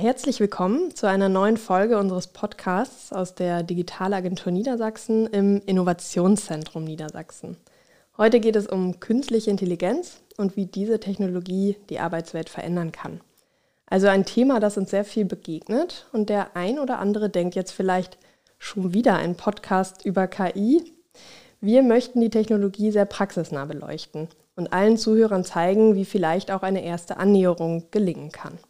Herzlich willkommen zu einer neuen Folge unseres Podcasts aus der Digitalagentur Niedersachsen im Innovationszentrum Niedersachsen. Heute geht es um künstliche Intelligenz und wie diese Technologie die Arbeitswelt verändern kann. Also ein Thema, das uns sehr viel begegnet und der ein oder andere denkt jetzt vielleicht schon wieder ein Podcast über KI. Wir möchten die Technologie sehr praxisnah beleuchten und allen Zuhörern zeigen, wie vielleicht auch eine erste Annäherung gelingen kann.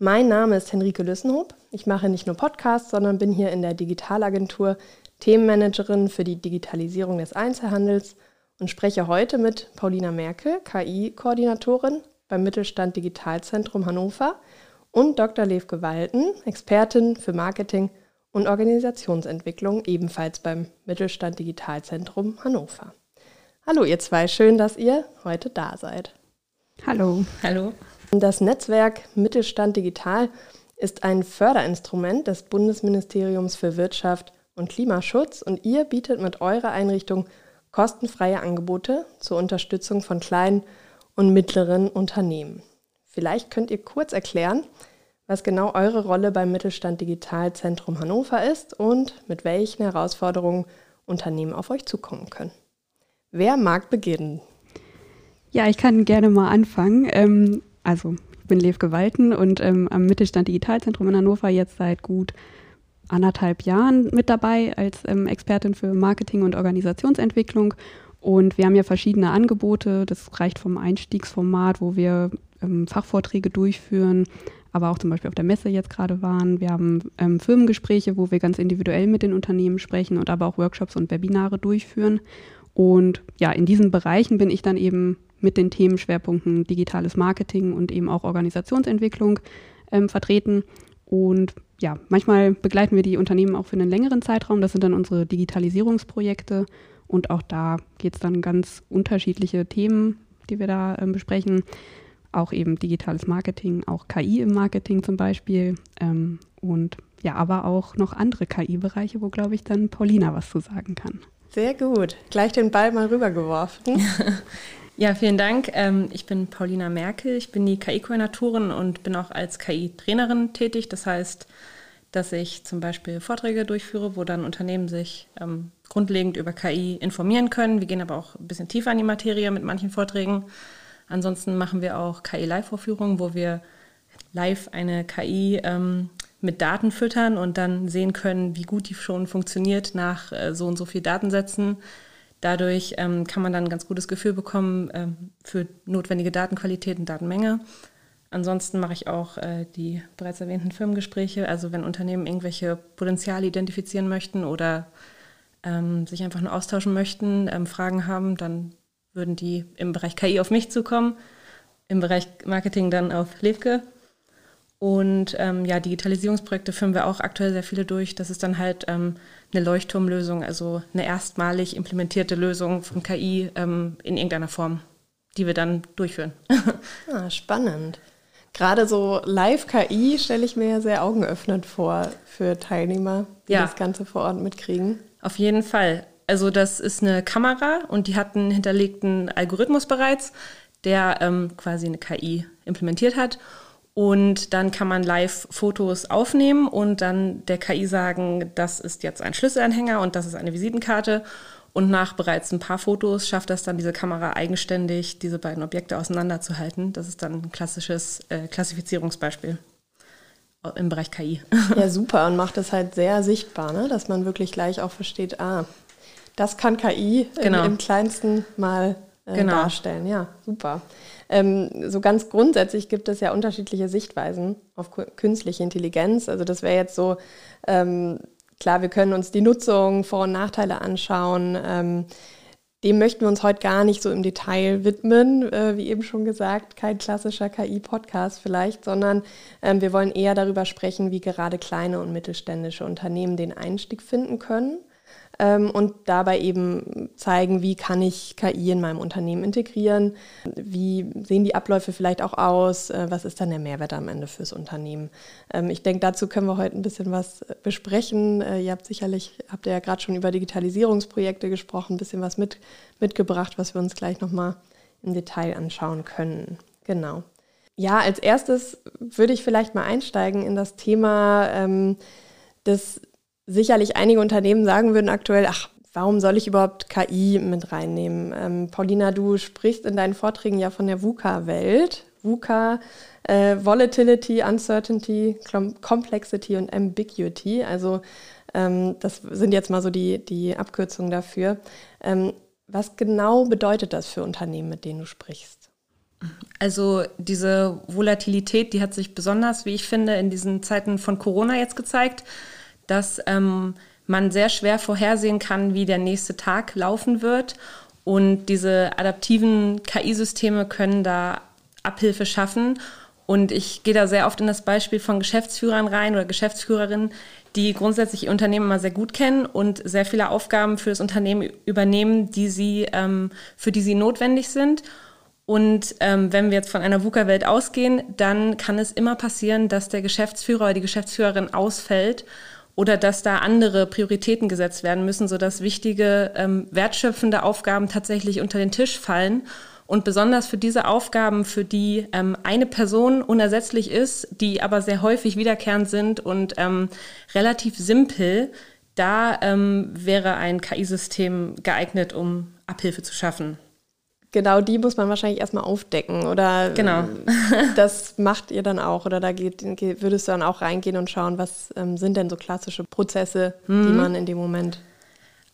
Mein Name ist Henrike Lüssenhoop. Ich mache nicht nur Podcasts, sondern bin hier in der Digitalagentur Themenmanagerin für die Digitalisierung des Einzelhandels und spreche heute mit Paulina Merkel, KI-Koordinatorin beim Mittelstand Digitalzentrum Hannover und Dr. Lev Gewalten, Expertin für Marketing und Organisationsentwicklung, ebenfalls beim Mittelstand Digitalzentrum Hannover. Hallo ihr zwei, schön, dass ihr heute da seid. Hallo. Hallo. Das Netzwerk Mittelstand Digital ist ein Förderinstrument des Bundesministeriums für Wirtschaft und Klimaschutz und ihr bietet mit eurer Einrichtung kostenfreie Angebote zur Unterstützung von kleinen und mittleren Unternehmen. Vielleicht könnt ihr kurz erklären, was genau eure Rolle beim Mittelstand Digital Zentrum Hannover ist und mit welchen Herausforderungen Unternehmen auf euch zukommen können. Wer mag beginnen? Ja, ich kann gerne mal anfangen. Also ich bin Lev Gewalten und ähm, am Mittelstand Digitalzentrum in Hannover jetzt seit gut anderthalb Jahren mit dabei als ähm, Expertin für Marketing und Organisationsentwicklung. Und wir haben ja verschiedene Angebote. Das reicht vom Einstiegsformat, wo wir ähm, Fachvorträge durchführen, aber auch zum Beispiel auf der Messe jetzt gerade waren. Wir haben ähm, Firmengespräche, wo wir ganz individuell mit den Unternehmen sprechen und aber auch Workshops und Webinare durchführen. Und ja, in diesen Bereichen bin ich dann eben mit den Themenschwerpunkten digitales Marketing und eben auch Organisationsentwicklung ähm, vertreten. Und ja, manchmal begleiten wir die Unternehmen auch für einen längeren Zeitraum. Das sind dann unsere Digitalisierungsprojekte. Und auch da geht es dann ganz unterschiedliche Themen, die wir da ähm, besprechen. Auch eben digitales Marketing, auch KI im Marketing zum Beispiel. Ähm, und ja, aber auch noch andere KI-Bereiche, wo, glaube ich, dann Paulina was zu sagen kann. Sehr gut. Gleich den Ball mal rübergeworfen. Ja, vielen Dank. Ähm, ich bin Paulina Merkel. Ich bin die KI-Koordinatorin und bin auch als KI-Trainerin tätig. Das heißt, dass ich zum Beispiel Vorträge durchführe, wo dann Unternehmen sich ähm, grundlegend über KI informieren können. Wir gehen aber auch ein bisschen tiefer in die Materie mit manchen Vorträgen. Ansonsten machen wir auch KI-Live-Vorführungen, wo wir live eine KI ähm, mit Daten füttern und dann sehen können, wie gut die schon funktioniert nach äh, so und so viel Datensätzen Dadurch ähm, kann man dann ein ganz gutes Gefühl bekommen ähm, für notwendige Datenqualität und Datenmenge. Ansonsten mache ich auch äh, die bereits erwähnten Firmengespräche. Also wenn Unternehmen irgendwelche Potenziale identifizieren möchten oder ähm, sich einfach nur austauschen möchten, ähm, Fragen haben, dann würden die im Bereich KI auf mich zukommen, im Bereich Marketing dann auf Levke und ähm, ja, Digitalisierungsprojekte führen wir auch aktuell sehr viele durch. Das ist dann halt ähm, eine Leuchtturmlösung, also eine erstmalig implementierte Lösung von KI ähm, in irgendeiner Form, die wir dann durchführen. ah, spannend. Gerade so Live-KI stelle ich mir ja sehr augenöffnend vor für Teilnehmer, die ja. das Ganze vor Ort mitkriegen. Auf jeden Fall. Also das ist eine Kamera und die hat einen hinterlegten Algorithmus bereits, der ähm, quasi eine KI implementiert hat. Und dann kann man live Fotos aufnehmen und dann der KI sagen, das ist jetzt ein Schlüsselanhänger und das ist eine Visitenkarte. Und nach bereits ein paar Fotos schafft das dann diese Kamera eigenständig, diese beiden Objekte auseinanderzuhalten. Das ist dann ein klassisches äh, Klassifizierungsbeispiel im Bereich KI. Ja, super und macht es halt sehr sichtbar, ne? dass man wirklich gleich auch versteht, ah, das kann KI genau. im, im kleinsten mal äh, genau. darstellen. Ja, super. Ähm, so ganz grundsätzlich gibt es ja unterschiedliche Sichtweisen auf künstliche Intelligenz. Also das wäre jetzt so, ähm, klar, wir können uns die Nutzung, Vor- und Nachteile anschauen. Ähm, dem möchten wir uns heute gar nicht so im Detail widmen, äh, wie eben schon gesagt, kein klassischer KI-Podcast vielleicht, sondern ähm, wir wollen eher darüber sprechen, wie gerade kleine und mittelständische Unternehmen den Einstieg finden können ähm, und dabei eben zeigen, wie kann ich KI in meinem Unternehmen integrieren, wie sehen die Abläufe vielleicht auch aus, äh, was ist dann der Mehrwert am Ende fürs Unternehmen. Ähm, ich denke, dazu können wir heute ein bisschen was besprechen. Äh, ihr habt sicherlich, habt ihr ja gerade schon über Digitalisierungsprojekte gesprochen, ein bisschen was mit, mitgebracht, was wir uns gleich nochmal im Detail anschauen können. Genau. Ja, als erstes würde ich vielleicht mal einsteigen in das Thema, ähm, dass sicherlich einige Unternehmen sagen würden aktuell, ach, warum soll ich überhaupt KI mit reinnehmen? Ähm, Paulina, du sprichst in deinen Vorträgen ja von der VUCA-Welt. VUCA, äh, Volatility, Uncertainty, Complexity und Ambiguity. Also ähm, das sind jetzt mal so die, die Abkürzungen dafür. Ähm, was genau bedeutet das für Unternehmen, mit denen du sprichst? Also diese Volatilität, die hat sich besonders, wie ich finde, in diesen Zeiten von Corona jetzt gezeigt, dass ähm, man sehr schwer vorhersehen kann, wie der nächste Tag laufen wird. Und diese adaptiven KI-Systeme können da Abhilfe schaffen. Und ich gehe da sehr oft in das Beispiel von Geschäftsführern rein oder Geschäftsführerinnen, die grundsätzlich ihr Unternehmen mal sehr gut kennen und sehr viele Aufgaben für das Unternehmen übernehmen, die sie, ähm, für die sie notwendig sind. Und ähm, wenn wir jetzt von einer VUCA-Welt ausgehen, dann kann es immer passieren, dass der Geschäftsführer oder die Geschäftsführerin ausfällt oder dass da andere Prioritäten gesetzt werden müssen, sodass wichtige, ähm, wertschöpfende Aufgaben tatsächlich unter den Tisch fallen. Und besonders für diese Aufgaben, für die ähm, eine Person unersetzlich ist, die aber sehr häufig wiederkehrend sind und ähm, relativ simpel, da ähm, wäre ein KI-System geeignet, um Abhilfe zu schaffen genau die muss man wahrscheinlich erstmal aufdecken oder genau. das macht ihr dann auch oder da geht, würdest du dann auch reingehen und schauen, was ähm, sind denn so klassische Prozesse, mhm. die man in dem Moment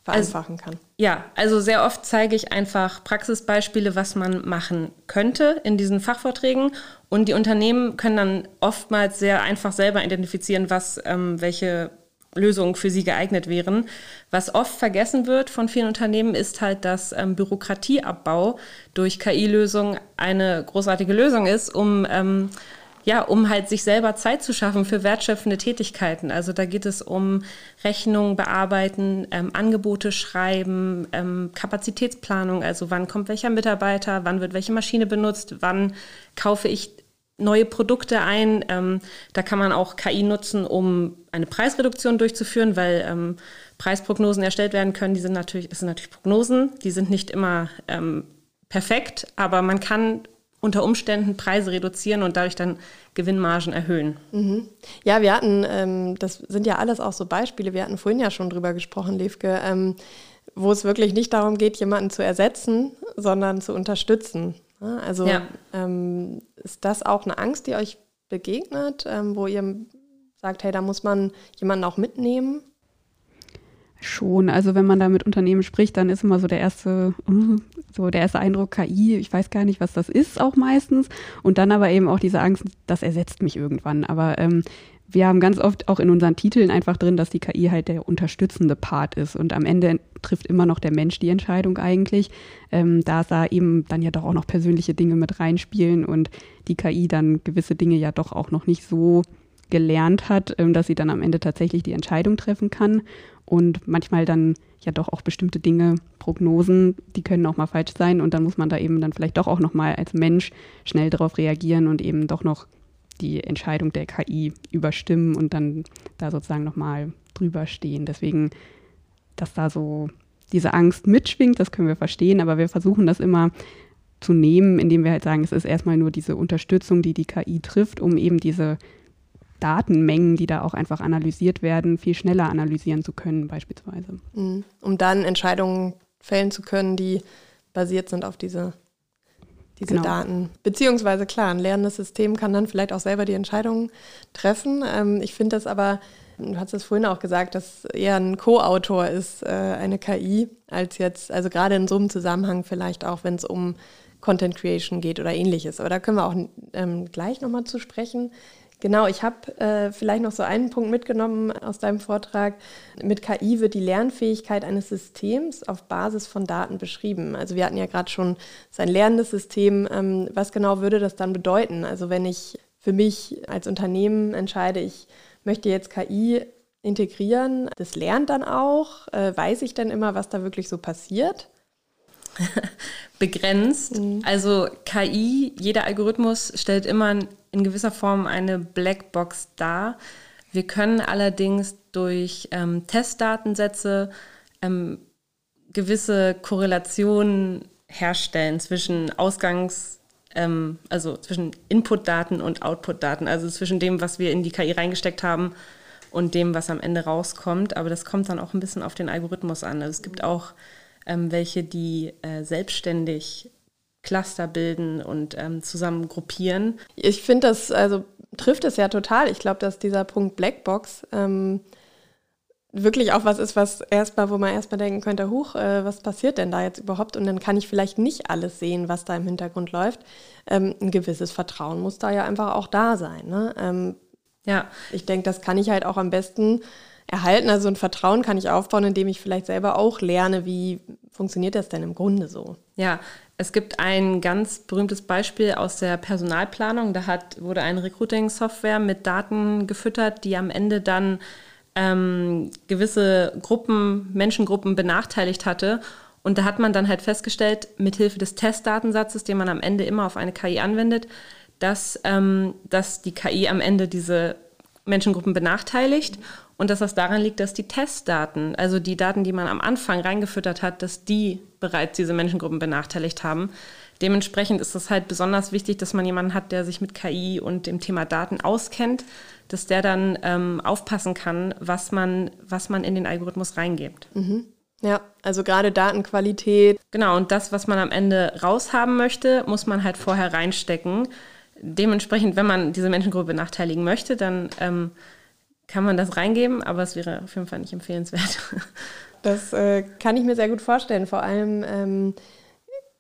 vereinfachen also, kann. Ja, also sehr oft zeige ich einfach Praxisbeispiele, was man machen könnte in diesen Fachvorträgen und die Unternehmen können dann oftmals sehr einfach selber identifizieren, was ähm, welche Lösungen für sie geeignet wären. Was oft vergessen wird von vielen Unternehmen, ist halt, dass ähm, Bürokratieabbau durch KI-Lösungen eine großartige Lösung ist, um ähm, ja, um halt sich selber Zeit zu schaffen für wertschöpfende Tätigkeiten. Also da geht es um Rechnungen bearbeiten, ähm, Angebote schreiben, ähm, Kapazitätsplanung, also wann kommt welcher Mitarbeiter, wann wird welche Maschine benutzt, wann kaufe ich neue Produkte ein. Ähm, da kann man auch KI nutzen, um eine Preisreduktion durchzuführen, weil ähm, Preisprognosen erstellt werden können. Die sind natürlich, das sind natürlich Prognosen, die sind nicht immer ähm, perfekt, aber man kann unter Umständen Preise reduzieren und dadurch dann Gewinnmargen erhöhen. Mhm. Ja, wir hatten, ähm, das sind ja alles auch so Beispiele, wir hatten vorhin ja schon drüber gesprochen, Levke, ähm, wo es wirklich nicht darum geht, jemanden zu ersetzen, sondern zu unterstützen. Also ja. ähm, ist das auch eine Angst, die euch begegnet, ähm, wo ihr sagt, hey, da muss man jemanden auch mitnehmen? Schon, also wenn man da mit Unternehmen spricht, dann ist immer so der erste, so der erste Eindruck KI, ich weiß gar nicht, was das ist, auch meistens. Und dann aber eben auch diese Angst, das ersetzt mich irgendwann. Aber ähm, wir haben ganz oft auch in unseren Titeln einfach drin, dass die KI halt der unterstützende Part ist. Und am Ende trifft immer noch der Mensch die Entscheidung eigentlich, ähm, da da eben dann ja doch auch noch persönliche Dinge mit reinspielen und die KI dann gewisse Dinge ja doch auch noch nicht so gelernt hat, ähm, dass sie dann am Ende tatsächlich die Entscheidung treffen kann. Und manchmal dann ja doch auch bestimmte Dinge, Prognosen, die können auch mal falsch sein und dann muss man da eben dann vielleicht doch auch noch mal als Mensch schnell darauf reagieren und eben doch noch die Entscheidung der KI überstimmen und dann da sozusagen nochmal drüber stehen. Deswegen, dass da so diese Angst mitschwingt, das können wir verstehen, aber wir versuchen das immer zu nehmen, indem wir halt sagen, es ist erstmal nur diese Unterstützung, die die KI trifft, um eben diese Datenmengen, die da auch einfach analysiert werden, viel schneller analysieren zu können, beispielsweise. Mhm. Um dann Entscheidungen fällen zu können, die basiert sind auf diese diese genau. Daten. Beziehungsweise klar, ein lernendes System kann dann vielleicht auch selber die Entscheidungen treffen. Ähm, ich finde das aber, du hast es vorhin auch gesagt, dass eher ein Co-Autor ist, äh, eine KI, als jetzt, also gerade in so einem Zusammenhang vielleicht auch, wenn es um Content Creation geht oder ähnliches. Aber da können wir auch ähm, gleich nochmal zu sprechen. Genau, ich habe äh, vielleicht noch so einen Punkt mitgenommen aus deinem Vortrag. Mit KI wird die Lernfähigkeit eines Systems auf Basis von Daten beschrieben. Also wir hatten ja gerade schon sein lernendes System. Ähm, was genau würde das dann bedeuten? Also wenn ich für mich als Unternehmen entscheide, ich möchte jetzt KI integrieren, das lernt dann auch. Äh, weiß ich denn immer, was da wirklich so passiert? begrenzt. Mhm. Also KI, jeder Algorithmus stellt immer in gewisser Form eine Blackbox dar. Wir können allerdings durch ähm, Testdatensätze ähm, gewisse Korrelationen herstellen zwischen Ausgangs ähm, also zwischen Input-Daten und Output-Daten, also zwischen dem, was wir in die KI reingesteckt haben und dem, was am Ende rauskommt. Aber das kommt dann auch ein bisschen auf den Algorithmus an. Also es gibt auch ähm, welche, die äh, selbstständig Cluster bilden und ähm, zusammen gruppieren. Ich finde, das also trifft es ja total. Ich glaube, dass dieser Punkt Blackbox ähm, wirklich auch was ist, was erstmal, wo man erstmal denken könnte, huch, äh, was passiert denn da jetzt überhaupt? Und dann kann ich vielleicht nicht alles sehen, was da im Hintergrund läuft. Ähm, ein gewisses Vertrauen muss da ja einfach auch da sein. Ne? Ähm, ja. Ich denke, das kann ich halt auch am besten erhalten. Also ein Vertrauen kann ich aufbauen, indem ich vielleicht selber auch lerne, wie funktioniert das denn im Grunde so. Ja, es gibt ein ganz berühmtes Beispiel aus der Personalplanung. Da hat, wurde eine Recruiting-Software mit Daten gefüttert, die am Ende dann ähm, gewisse Gruppen, Menschengruppen benachteiligt hatte. Und da hat man dann halt festgestellt, mithilfe des Testdatensatzes, den man am Ende immer auf eine KI anwendet, dass, ähm, dass die KI am Ende diese Menschengruppen benachteiligt und dass das daran liegt, dass die Testdaten, also die Daten, die man am Anfang reingefüttert hat, dass die bereits diese Menschengruppen benachteiligt haben. Dementsprechend ist es halt besonders wichtig, dass man jemanden hat, der sich mit KI und dem Thema Daten auskennt, dass der dann ähm, aufpassen kann, was man, was man in den Algorithmus reingibt. Mhm. Ja, also gerade Datenqualität. Genau, und das, was man am Ende raushaben möchte, muss man halt vorher reinstecken. Dementsprechend, wenn man diese Menschengruppe benachteiligen möchte, dann ähm, kann man das reingeben, aber es wäre auf jeden Fall nicht empfehlenswert. Das äh, kann ich mir sehr gut vorstellen. Vor allem, ähm,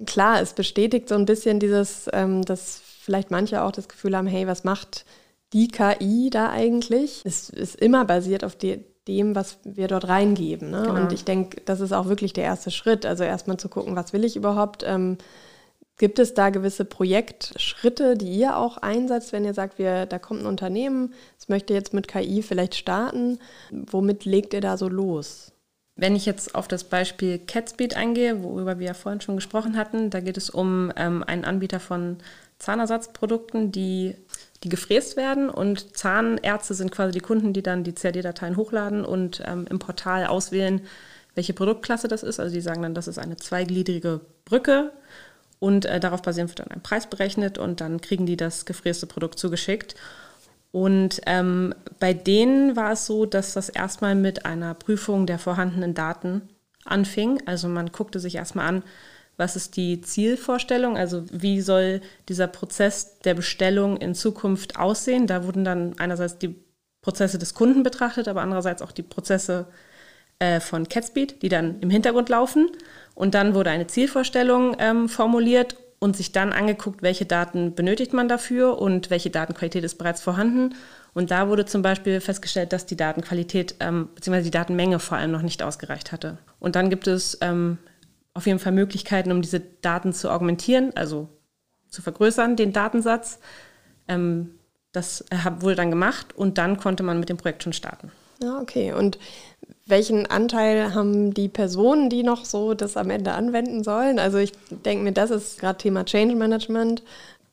klar, es bestätigt so ein bisschen dieses, ähm, dass vielleicht manche auch das Gefühl haben, hey, was macht die KI da eigentlich? Es ist immer basiert auf die, dem, was wir dort reingeben. Ne? Genau. Und ich denke, das ist auch wirklich der erste Schritt. Also erstmal zu gucken, was will ich überhaupt? Ähm, Gibt es da gewisse Projektschritte, die ihr auch einsetzt, wenn ihr sagt, wir, da kommt ein Unternehmen, es möchte jetzt mit KI vielleicht starten? Womit legt ihr da so los? Wenn ich jetzt auf das Beispiel Catspeed eingehe, worüber wir ja vorhin schon gesprochen hatten, da geht es um ähm, einen Anbieter von Zahnersatzprodukten, die, die gefräst werden und Zahnärzte sind quasi die Kunden, die dann die CAD-Dateien hochladen und ähm, im Portal auswählen, welche Produktklasse das ist. Also die sagen dann, das ist eine zweigliedrige Brücke und äh, darauf basierend wird dann ein Preis berechnet und dann kriegen die das gefräste Produkt zugeschickt. Und ähm, bei denen war es so, dass das erstmal mit einer Prüfung der vorhandenen Daten anfing. Also man guckte sich erstmal an, was ist die Zielvorstellung, also wie soll dieser Prozess der Bestellung in Zukunft aussehen. Da wurden dann einerseits die Prozesse des Kunden betrachtet, aber andererseits auch die Prozesse äh, von Catspeed, die dann im Hintergrund laufen. Und dann wurde eine Zielvorstellung ähm, formuliert und sich dann angeguckt, welche Daten benötigt man dafür und welche Datenqualität ist bereits vorhanden. Und da wurde zum Beispiel festgestellt, dass die Datenqualität ähm, bzw. die Datenmenge vor allem noch nicht ausgereicht hatte. Und dann gibt es ähm, auf jeden Fall Möglichkeiten, um diese Daten zu augmentieren, also zu vergrößern, den Datensatz. Ähm, das äh, wurde dann gemacht und dann konnte man mit dem Projekt schon starten. Ja, okay. Und welchen Anteil haben die Personen, die noch so das am Ende anwenden sollen? Also ich denke mir, das ist gerade Thema Change Management.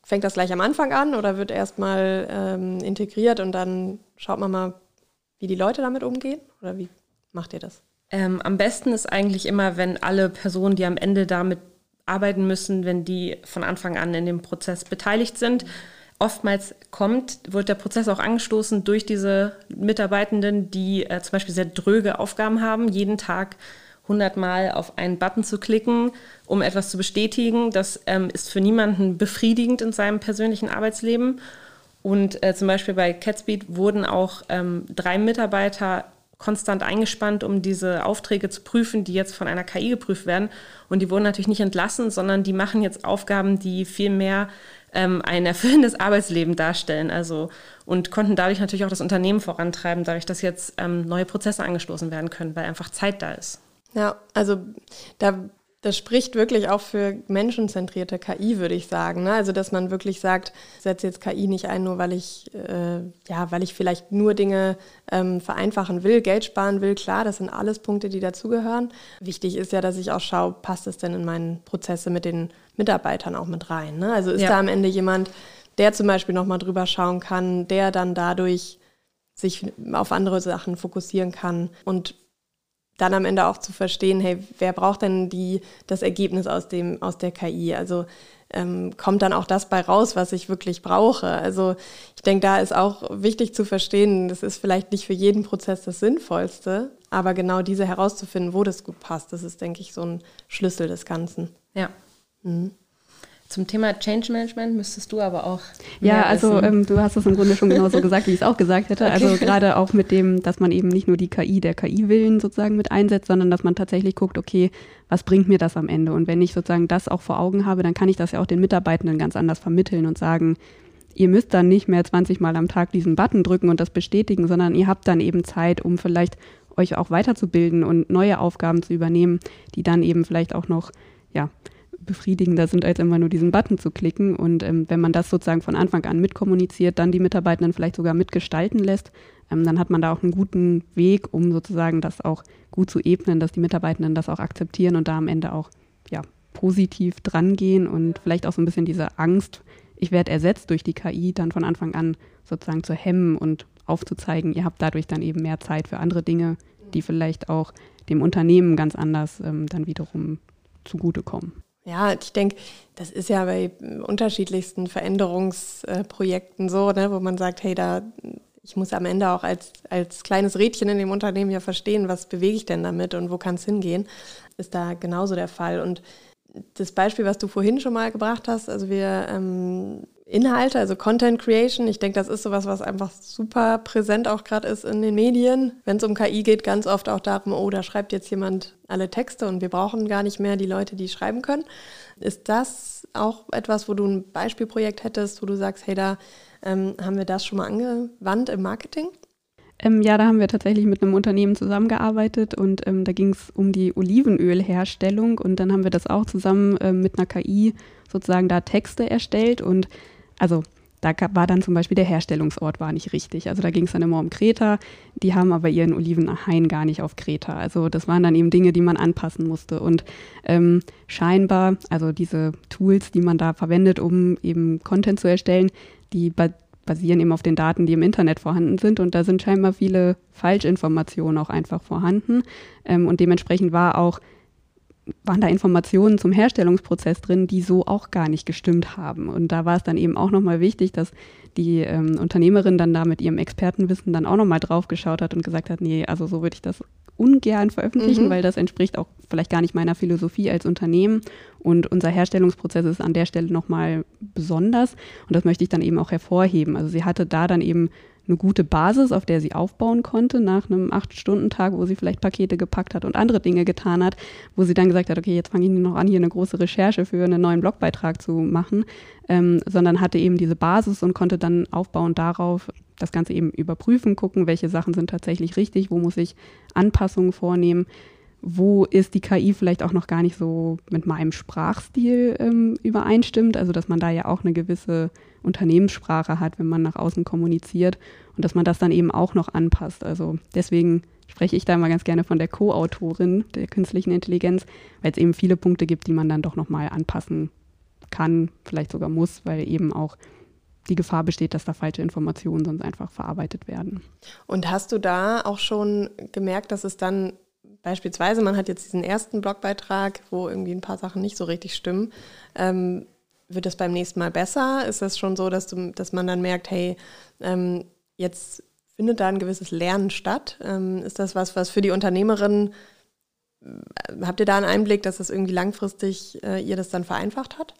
Fängt das gleich am Anfang an oder wird erstmal ähm, integriert und dann schaut man mal, wie die Leute damit umgehen? Oder wie macht ihr das? Ähm, am besten ist eigentlich immer, wenn alle Personen, die am Ende damit arbeiten müssen, wenn die von Anfang an in dem Prozess beteiligt sind. Mhm oftmals kommt, wird der Prozess auch angestoßen durch diese Mitarbeitenden, die äh, zum Beispiel sehr dröge Aufgaben haben, jeden Tag 100 Mal auf einen Button zu klicken, um etwas zu bestätigen. Das ähm, ist für niemanden befriedigend in seinem persönlichen Arbeitsleben. Und äh, zum Beispiel bei Catspeed wurden auch ähm, drei Mitarbeiter konstant eingespannt, um diese Aufträge zu prüfen, die jetzt von einer KI geprüft werden. Und die wurden natürlich nicht entlassen, sondern die machen jetzt Aufgaben, die viel mehr ähm, ein erfüllendes Arbeitsleben darstellen. Also und konnten dadurch natürlich auch das Unternehmen vorantreiben, dadurch, dass jetzt ähm, neue Prozesse angestoßen werden können, weil einfach Zeit da ist. Ja, also da das spricht wirklich auch für menschenzentrierte KI, würde ich sagen. Ne? Also, dass man wirklich sagt, ich setze jetzt KI nicht ein, nur weil ich, äh, ja, weil ich vielleicht nur Dinge ähm, vereinfachen will, Geld sparen will. Klar, das sind alles Punkte, die dazugehören. Wichtig ist ja, dass ich auch schaue, passt es denn in meine Prozesse mit den Mitarbeitern auch mit rein. Ne? Also ist ja. da am Ende jemand, der zum Beispiel nochmal drüber schauen kann, der dann dadurch sich auf andere Sachen fokussieren kann und dann am Ende auch zu verstehen, hey, wer braucht denn die, das Ergebnis aus, dem, aus der KI? Also ähm, kommt dann auch das bei raus, was ich wirklich brauche. Also ich denke, da ist auch wichtig zu verstehen, das ist vielleicht nicht für jeden Prozess das Sinnvollste, aber genau diese herauszufinden, wo das gut passt, das ist, denke ich, so ein Schlüssel des Ganzen. Ja. Mhm. Zum Thema Change Management müsstest du aber auch. Ja, also ähm, du hast es im Grunde schon genauso gesagt, wie ich es auch gesagt hätte. Okay. Also gerade auch mit dem, dass man eben nicht nur die KI der KI-Willen sozusagen mit einsetzt, sondern dass man tatsächlich guckt, okay, was bringt mir das am Ende? Und wenn ich sozusagen das auch vor Augen habe, dann kann ich das ja auch den Mitarbeitenden ganz anders vermitteln und sagen, ihr müsst dann nicht mehr 20 Mal am Tag diesen Button drücken und das bestätigen, sondern ihr habt dann eben Zeit, um vielleicht euch auch weiterzubilden und neue Aufgaben zu übernehmen, die dann eben vielleicht auch noch, ja, befriedigender sind, als immer nur diesen Button zu klicken. Und ähm, wenn man das sozusagen von Anfang an mitkommuniziert, dann die Mitarbeitenden vielleicht sogar mitgestalten lässt, ähm, dann hat man da auch einen guten Weg, um sozusagen das auch gut zu ebnen, dass die Mitarbeitenden das auch akzeptieren und da am Ende auch ja, positiv drangehen und vielleicht auch so ein bisschen diese Angst, ich werde ersetzt durch die KI, dann von Anfang an sozusagen zu hemmen und aufzuzeigen, ihr habt dadurch dann eben mehr Zeit für andere Dinge, die vielleicht auch dem Unternehmen ganz anders ähm, dann wiederum zugutekommen. Ja, ich denke, das ist ja bei unterschiedlichsten Veränderungsprojekten so, ne, wo man sagt, hey, da ich muss am Ende auch als, als kleines Rädchen in dem Unternehmen ja verstehen, was bewege ich denn damit und wo kann es hingehen, ist da genauso der Fall. Und das Beispiel, was du vorhin schon mal gebracht hast, also wir ähm, Inhalte, also Content Creation, ich denke, das ist sowas, was einfach super präsent auch gerade ist in den Medien. Wenn es um KI geht, ganz oft auch darum, oh, da schreibt jetzt jemand alle Texte und wir brauchen gar nicht mehr die Leute, die schreiben können. Ist das auch etwas, wo du ein Beispielprojekt hättest, wo du sagst, hey, da ähm, haben wir das schon mal angewandt im Marketing? Ähm, ja, da haben wir tatsächlich mit einem Unternehmen zusammengearbeitet und ähm, da ging es um die Olivenölherstellung und dann haben wir das auch zusammen ähm, mit einer KI sozusagen da Texte erstellt und also da war dann zum Beispiel der Herstellungsort war nicht richtig. Also da ging es dann immer um Kreta. Die haben aber ihren Olivenhain gar nicht auf Kreta. Also das waren dann eben Dinge, die man anpassen musste. Und ähm, scheinbar, also diese Tools, die man da verwendet, um eben Content zu erstellen, die basieren eben auf den Daten, die im Internet vorhanden sind. Und da sind scheinbar viele Falschinformationen auch einfach vorhanden. Ähm, und dementsprechend war auch waren da Informationen zum Herstellungsprozess drin, die so auch gar nicht gestimmt haben. Und da war es dann eben auch nochmal wichtig, dass die ähm, Unternehmerin dann da mit ihrem Expertenwissen dann auch nochmal drauf geschaut hat und gesagt hat, nee, also so würde ich das ungern veröffentlichen, mhm. weil das entspricht auch vielleicht gar nicht meiner Philosophie als Unternehmen. Und unser Herstellungsprozess ist an der Stelle nochmal besonders. Und das möchte ich dann eben auch hervorheben. Also sie hatte da dann eben eine gute Basis, auf der sie aufbauen konnte, nach einem Acht-Stunden-Tag, wo sie vielleicht Pakete gepackt hat und andere Dinge getan hat, wo sie dann gesagt hat, okay, jetzt fange ich noch an, hier eine große Recherche für einen neuen Blogbeitrag zu machen, ähm, sondern hatte eben diese Basis und konnte dann aufbauen darauf das Ganze eben überprüfen, gucken, welche Sachen sind tatsächlich richtig, wo muss ich Anpassungen vornehmen, wo ist die KI vielleicht auch noch gar nicht so mit meinem Sprachstil ähm, übereinstimmt. Also dass man da ja auch eine gewisse Unternehmenssprache hat, wenn man nach außen kommuniziert und dass man das dann eben auch noch anpasst. Also deswegen spreche ich da immer ganz gerne von der Co-Autorin der künstlichen Intelligenz, weil es eben viele Punkte gibt, die man dann doch nochmal anpassen kann, vielleicht sogar muss, weil eben auch die Gefahr besteht, dass da falsche Informationen sonst einfach verarbeitet werden. Und hast du da auch schon gemerkt, dass es dann beispielsweise, man hat jetzt diesen ersten Blogbeitrag, wo irgendwie ein paar Sachen nicht so richtig stimmen. Ähm, wird das beim nächsten Mal besser? Ist das schon so, dass, du, dass man dann merkt, hey, ähm, jetzt findet da ein gewisses Lernen statt? Ähm, ist das was, was für die Unternehmerin, äh, habt ihr da einen Einblick, dass das irgendwie langfristig äh, ihr das dann vereinfacht hat?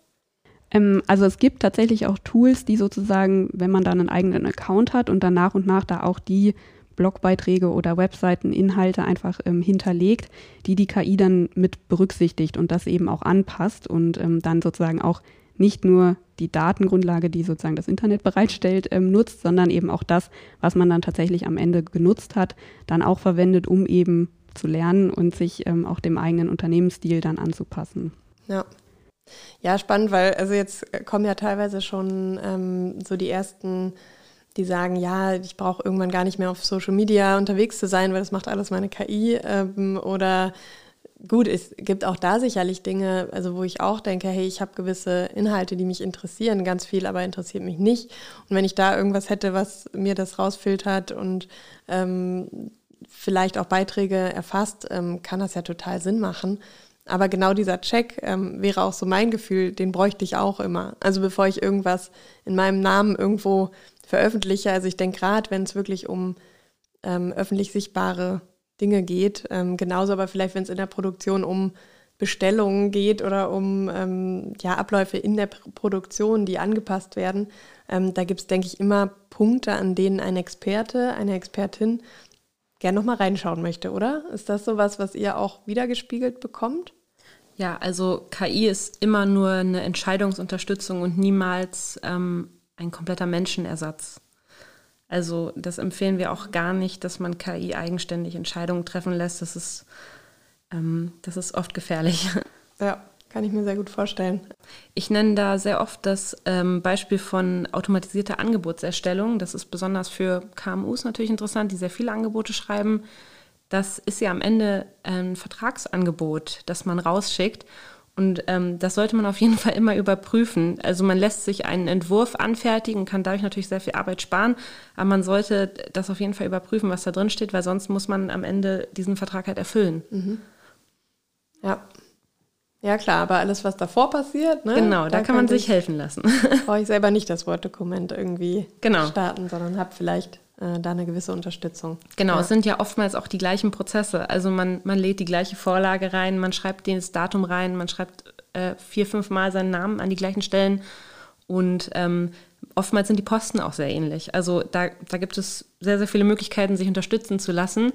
Ähm, also es gibt tatsächlich auch Tools, die sozusagen, wenn man dann einen eigenen Account hat und dann nach und nach da auch die Blogbeiträge oder Webseiteninhalte einfach ähm, hinterlegt, die die KI dann mit berücksichtigt und das eben auch anpasst und ähm, dann sozusagen auch nicht nur die Datengrundlage, die sozusagen das Internet bereitstellt, ähm, nutzt, sondern eben auch das, was man dann tatsächlich am Ende genutzt hat, dann auch verwendet, um eben zu lernen und sich ähm, auch dem eigenen Unternehmensstil dann anzupassen. Ja. Ja, spannend, weil also jetzt kommen ja teilweise schon ähm, so die ersten die sagen, ja, ich brauche irgendwann gar nicht mehr auf Social Media unterwegs zu sein, weil das macht alles meine KI. Ähm, oder gut, es gibt auch da sicherlich Dinge, also wo ich auch denke, hey, ich habe gewisse Inhalte, die mich interessieren, ganz viel, aber interessiert mich nicht. Und wenn ich da irgendwas hätte, was mir das rausfiltert und ähm, vielleicht auch Beiträge erfasst, ähm, kann das ja total Sinn machen. Aber genau dieser Check ähm, wäre auch so mein Gefühl, den bräuchte ich auch immer. Also bevor ich irgendwas in meinem Namen irgendwo veröffentliche. Also ich denke gerade, wenn es wirklich um ähm, öffentlich sichtbare Dinge geht, ähm, genauso aber vielleicht, wenn es in der Produktion um Bestellungen geht oder um ähm, ja, Abläufe in der Produktion, die angepasst werden, ähm, da gibt es, denke ich, immer Punkte, an denen ein Experte, eine Expertin gerne nochmal reinschauen möchte, oder? Ist das sowas, was ihr auch wiedergespiegelt bekommt? Ja, also KI ist immer nur eine Entscheidungsunterstützung und niemals ähm, ein kompletter Menschenersatz. Also das empfehlen wir auch gar nicht, dass man KI eigenständig Entscheidungen treffen lässt. Das ist, ähm, das ist oft gefährlich. Ja, kann ich mir sehr gut vorstellen. Ich nenne da sehr oft das ähm, Beispiel von automatisierter Angebotserstellung. Das ist besonders für KMUs natürlich interessant, die sehr viele Angebote schreiben. Das ist ja am Ende ein Vertragsangebot, das man rausschickt. Und ähm, das sollte man auf jeden Fall immer überprüfen. Also man lässt sich einen Entwurf anfertigen, kann dadurch natürlich sehr viel Arbeit sparen, aber man sollte das auf jeden Fall überprüfen, was da drin steht, weil sonst muss man am Ende diesen Vertrag halt erfüllen. Mhm. Ja, ja, klar, aber alles, was davor passiert, ne? Genau, da, da kann man sich helfen lassen. Brauche ich selber nicht das Word-Dokument irgendwie genau. starten, sondern habe vielleicht äh, da eine gewisse Unterstützung. Genau, ja. es sind ja oftmals auch die gleichen Prozesse. Also man, man lädt die gleiche Vorlage rein, man schreibt das Datum rein, man schreibt äh, vier, fünf Mal seinen Namen an die gleichen Stellen und ähm, oftmals sind die Posten auch sehr ähnlich. Also da, da gibt es sehr, sehr viele Möglichkeiten, sich unterstützen zu lassen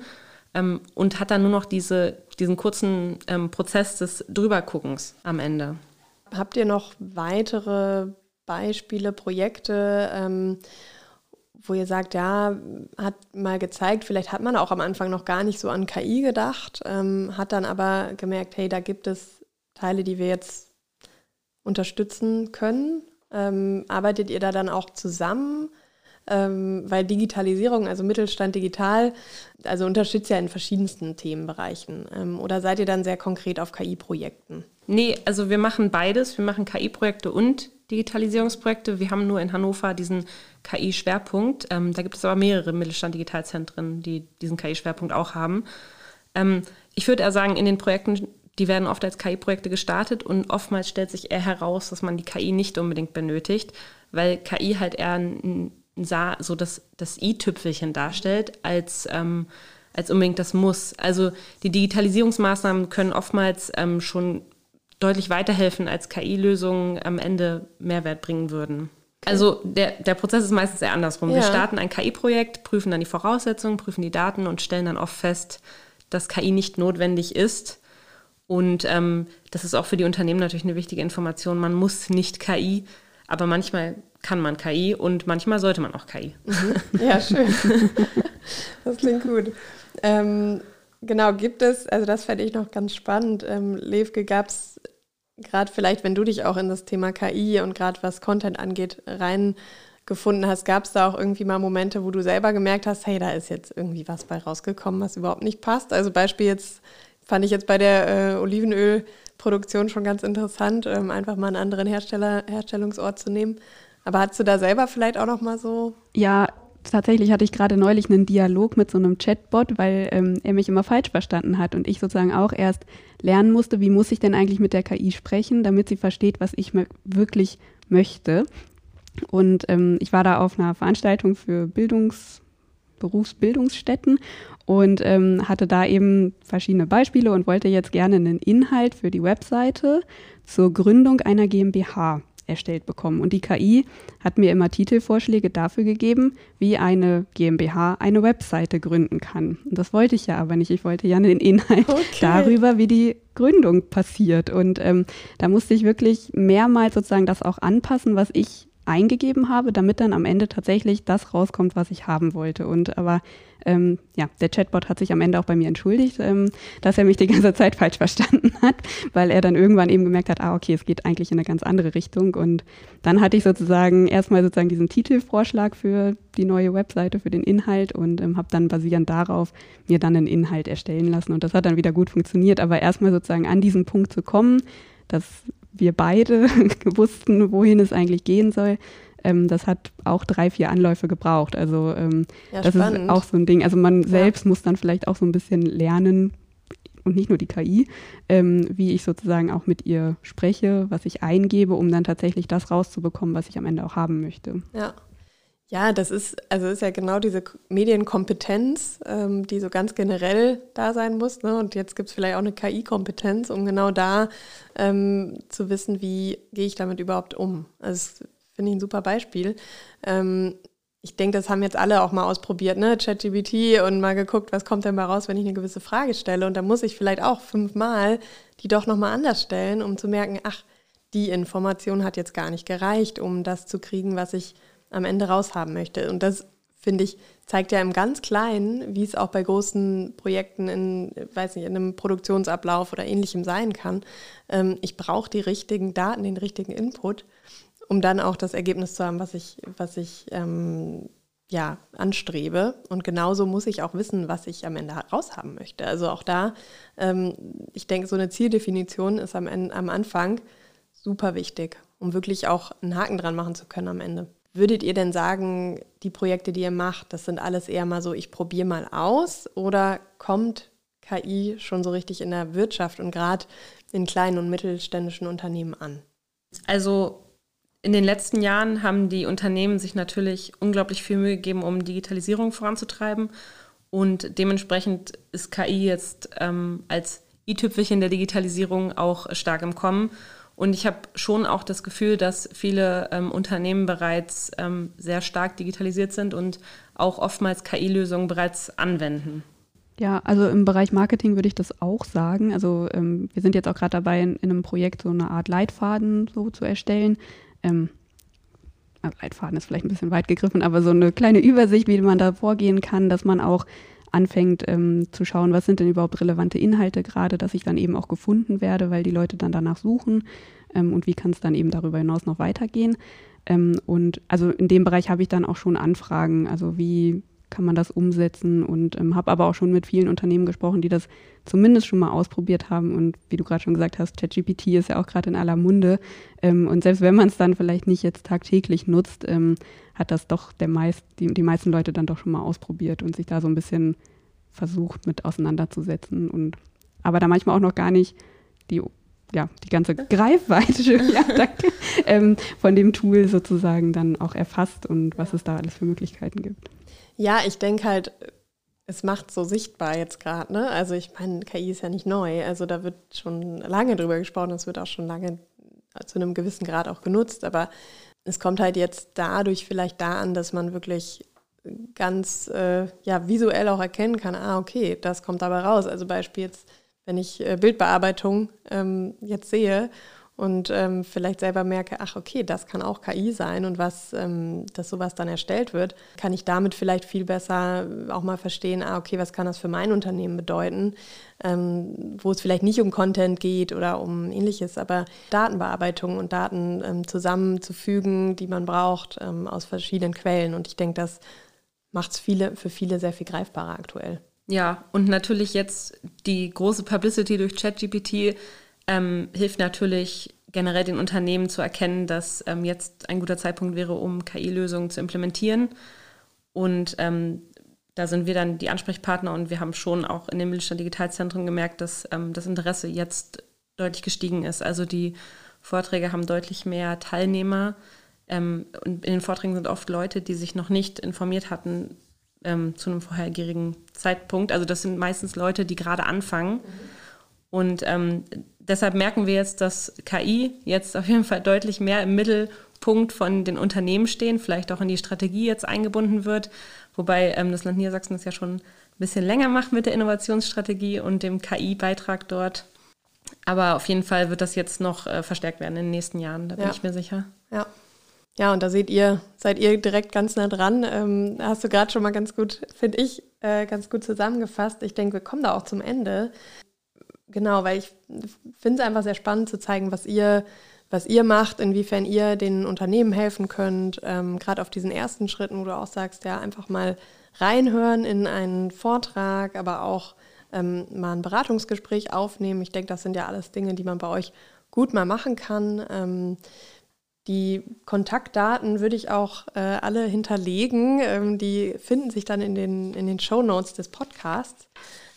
ähm, und hat dann nur noch diese, diesen kurzen ähm, Prozess des Drüberguckens am Ende. Habt ihr noch weitere Beispiele, Projekte, ähm, wo ihr sagt, ja, hat mal gezeigt, vielleicht hat man auch am Anfang noch gar nicht so an KI gedacht, ähm, hat dann aber gemerkt, hey, da gibt es Teile, die wir jetzt unterstützen können. Ähm, arbeitet ihr da dann auch zusammen? ähm, weil Digitalisierung, also Mittelstand digital, also unterstützt ja in verschiedensten Themenbereichen. Ähm, oder seid ihr dann sehr konkret auf KI-Projekten? Nee, also wir machen beides. Wir machen KI-Projekte und Digitalisierungsprojekte. Wir haben nur in Hannover diesen KI-Schwerpunkt. Ähm, da gibt es aber mehrere Mittelstand-Digitalzentren, die diesen KI-Schwerpunkt auch haben. Ähm, ich würde eher sagen, in den Projekten, die werden oft als KI-Projekte gestartet und oftmals stellt sich eher heraus, dass man die KI nicht unbedingt benötigt, weil KI halt eher ein so das, das i-Tüpfelchen darstellt, als, ähm, als unbedingt das Muss. Also die Digitalisierungsmaßnahmen können oftmals ähm, schon deutlich weiterhelfen, als KI-Lösungen am Ende Mehrwert bringen würden. Also der, der Prozess ist meistens eher andersrum. Ja. Wir starten ein KI-Projekt, prüfen dann die Voraussetzungen, prüfen die Daten und stellen dann oft fest, dass KI nicht notwendig ist. Und ähm, das ist auch für die Unternehmen natürlich eine wichtige Information. Man muss nicht KI, aber manchmal kann man KI und manchmal sollte man auch KI. Mhm. Ja, schön. Das klingt gut. Ähm, genau, gibt es, also das fände ich noch ganz spannend. Ähm, Levke, gab es gerade vielleicht, wenn du dich auch in das Thema KI und gerade was Content angeht, reingefunden hast, gab es da auch irgendwie mal Momente, wo du selber gemerkt hast, hey, da ist jetzt irgendwie was bei rausgekommen, was überhaupt nicht passt? Also Beispiel jetzt fand ich jetzt bei der äh, Olivenölproduktion schon ganz interessant, ähm, einfach mal einen anderen Hersteller, Herstellungsort zu nehmen. Aber hast du da selber vielleicht auch noch mal so? Ja, tatsächlich hatte ich gerade neulich einen Dialog mit so einem Chatbot, weil ähm, er mich immer falsch verstanden hat und ich sozusagen auch erst lernen musste, wie muss ich denn eigentlich mit der KI sprechen, damit sie versteht, was ich wirklich möchte. Und ähm, ich war da auf einer Veranstaltung für Bildungs Berufsbildungsstätten und ähm, hatte da eben verschiedene Beispiele und wollte jetzt gerne einen Inhalt für die Webseite zur Gründung einer GmbH erstellt bekommen. Und die KI hat mir immer Titelvorschläge dafür gegeben, wie eine GmbH eine Webseite gründen kann. Und das wollte ich ja aber nicht. Ich wollte ja einen Inhalt okay. darüber, wie die Gründung passiert. Und ähm, da musste ich wirklich mehrmals sozusagen das auch anpassen, was ich eingegeben habe, damit dann am Ende tatsächlich das rauskommt, was ich haben wollte. Und aber ähm, ja, der Chatbot hat sich am Ende auch bei mir entschuldigt, ähm, dass er mich die ganze Zeit falsch verstanden hat, weil er dann irgendwann eben gemerkt hat, ah, okay, es geht eigentlich in eine ganz andere Richtung. Und dann hatte ich sozusagen erstmal sozusagen diesen Titelvorschlag für die neue Webseite, für den Inhalt und ähm, habe dann basierend darauf mir dann einen Inhalt erstellen lassen. Und das hat dann wieder gut funktioniert. Aber erstmal sozusagen an diesen Punkt zu kommen, dass wir beide wussten, wohin es eigentlich gehen soll, Ähm, das hat auch drei, vier Anläufe gebraucht. Also ähm, ja, das spannend. ist auch so ein Ding. Also man ja. selbst muss dann vielleicht auch so ein bisschen lernen, und nicht nur die KI, ähm, wie ich sozusagen auch mit ihr spreche, was ich eingebe, um dann tatsächlich das rauszubekommen, was ich am Ende auch haben möchte. Ja. Ja, das ist, also ist ja genau diese Medienkompetenz, ähm, die so ganz generell da sein muss. Ne? Und jetzt gibt es vielleicht auch eine KI-Kompetenz, um genau da ähm, zu wissen, wie gehe ich damit überhaupt um. Also das finde ich ein super Beispiel. Ähm, ich denke, das haben jetzt alle auch mal ausprobiert, ne? ChatGPT und mal geguckt, was kommt denn mal raus, wenn ich eine gewisse Frage stelle. Und da muss ich vielleicht auch fünfmal die doch nochmal anders stellen, um zu merken, ach, die Information hat jetzt gar nicht gereicht, um das zu kriegen, was ich am Ende raushaben möchte. Und das, finde ich, zeigt ja im ganz Kleinen, wie es auch bei großen Projekten in, weiß nicht, in einem Produktionsablauf oder ähnlichem sein kann. Ähm, ich brauche die richtigen Daten, den richtigen Input, um dann auch das Ergebnis zu haben, was ich, was ich ähm, ja, anstrebe. Und genauso muss ich auch wissen, was ich am Ende raushaben möchte. Also auch da, ähm, ich denke, so eine Zieldefinition ist am, am Anfang super wichtig, um wirklich auch einen Haken dran machen zu können am Ende. Würdet ihr denn sagen, die Projekte, die ihr macht, das sind alles eher mal so, ich probiere mal aus oder kommt KI schon so richtig in der Wirtschaft und gerade in kleinen und mittelständischen Unternehmen an? Also in den letzten Jahren haben die Unternehmen sich natürlich unglaublich viel Mühe gegeben, um Digitalisierung voranzutreiben. Und dementsprechend ist KI jetzt ähm, als i-Tüpfelchen der Digitalisierung auch stark im Kommen. Und ich habe schon auch das Gefühl, dass viele ähm, Unternehmen bereits ähm, sehr stark digitalisiert sind und auch oftmals KI-Lösungen bereits anwenden. Ja, also im Bereich Marketing würde ich das auch sagen. Also ähm, wir sind jetzt auch gerade dabei, in, in, einem Projekt so eine Art Leitfaden so zu erstellen. Also Leitfaden ist vielleicht ein bisschen weit gegriffen, aber so eine kleine Übersicht, wie man da vorgehen kann, dass man auch anfängt ähm, zu schauen, was sind denn überhaupt relevante Inhalte gerade, dass ich dann eben auch gefunden werde, weil die Leute dann danach suchen ähm, und wie kann es dann eben darüber hinaus noch weitergehen. Ähm, und also in dem Bereich habe ich dann auch schon Anfragen, also wie kann man das umsetzen und ähm, habe aber auch schon mit vielen Unternehmen gesprochen, die das zumindest schon mal ausprobiert haben und wie du gerade schon gesagt hast, ChatGPT ist ja auch gerade in aller Munde ähm, und selbst wenn man es dann vielleicht nicht jetzt tagtäglich nutzt, ähm, hat das doch der meist, die, die meisten Leute dann doch schon mal ausprobiert und sich da so ein bisschen versucht mit auseinanderzusetzen und aber da manchmal auch noch gar nicht die ja, die ganze Greifweite ja, danke, ähm, von dem Tool sozusagen dann auch erfasst und was es da alles für Möglichkeiten gibt. Ja, ich denke halt, es macht so sichtbar jetzt gerade, ne? Also ich meine, KI ist ja nicht neu. Also da wird schon lange drüber gesprochen, es wird auch schon lange zu einem gewissen Grad auch genutzt, aber es kommt halt jetzt dadurch vielleicht da an, dass man wirklich ganz äh, ja, visuell auch erkennen kann, ah, okay, das kommt dabei raus. Also Beispiel jetzt, wenn ich äh, Bildbearbeitung ähm, jetzt sehe und ähm, vielleicht selber merke, ach okay, das kann auch KI sein und was, ähm, dass sowas dann erstellt wird, kann ich damit vielleicht viel besser auch mal verstehen, ah okay, was kann das für mein Unternehmen bedeuten, ähm, wo es vielleicht nicht um Content geht oder um ähnliches, aber Datenbearbeitung und Daten ähm, zusammenzufügen, die man braucht ähm, aus verschiedenen Quellen. Und ich denke, das macht es viele, für viele sehr viel greifbarer aktuell. Ja, und natürlich jetzt die große Publicity durch ChatGPT ähm, hilft natürlich generell den Unternehmen zu erkennen, dass ähm, jetzt ein guter Zeitpunkt wäre, um KI-Lösungen zu implementieren. Und ähm, da sind wir dann die Ansprechpartner und wir haben schon auch in dem Mittelstand Digitalzentrum gemerkt, dass ähm, das Interesse jetzt deutlich gestiegen ist. Also die Vorträge haben deutlich mehr Teilnehmer ähm, und in den Vorträgen sind oft Leute, die sich noch nicht informiert hatten ähm, zu einem vorherigen Zeitpunkt. Also das sind meistens Leute, die gerade anfangen. Mhm. Und ähm, deshalb merken wir jetzt, dass KI jetzt auf jeden Fall deutlich mehr im Mittelpunkt von den Unternehmen stehen, vielleicht auch in die Strategie jetzt eingebunden wird. Wobei ähm, das Land Niedersachsen das ja schon ein bisschen länger macht mit der Innovationsstrategie und dem KI-Beitrag dort. Aber auf jeden Fall wird das jetzt noch äh, verstärkt werden in den nächsten Jahren, da bin ja. ich mir sicher. Ja. Ja, und da seht ihr, seid ihr direkt ganz nah dran. Ähm, hast du gerade schon mal ganz gut, finde ich, äh, ganz gut zusammengefasst. Ich denke, wir kommen da auch zum Ende. Genau, weil ich finde es einfach sehr spannend zu zeigen, was ihr, was ihr macht, inwiefern ihr den Unternehmen helfen könnt. Ähm, Gerade auf diesen ersten Schritten, wo du auch sagst, ja, einfach mal reinhören in einen Vortrag, aber auch ähm, mal ein Beratungsgespräch aufnehmen. Ich denke, das sind ja alles Dinge, die man bei euch gut mal machen kann. Ähm, Die Kontaktdaten würde ich auch äh, alle hinterlegen. Ähm, die finden sich dann in den, in den Show Notes des Podcasts.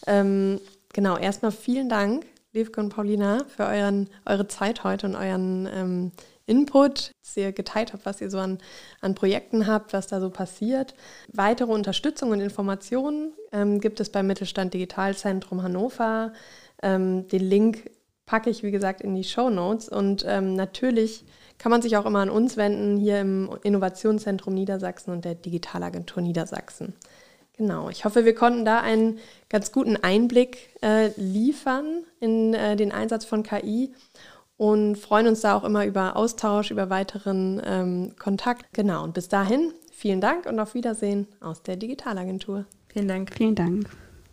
Ähm, genau, erstmal vielen Dank, Levke und Paulina, für euren, eure Zeit heute und euren ähm, Input, dass ihr geteilt habt, was ihr so an, an Projekten habt, was da so passiert. Weitere Unterstützung und Informationen ähm, gibt es beim Mittelstand Digitalzentrum Hannover. Ähm, den Link packe ich, wie gesagt, in die Show Notes. Und ähm, natürlich kann man sich auch immer an uns wenden, hier im Innovationszentrum Niedersachsen und der Digitalagentur Niedersachsen. Genau, ich hoffe, wir konnten da einen ganz guten Einblick äh, liefern in äh, den Einsatz von KI und freuen uns da auch immer über Austausch, über weiteren ähm, Kontakt. Genau, und bis dahin vielen Dank und auf Wiedersehen aus der Digitalagentur. Vielen Dank. Vielen Dank.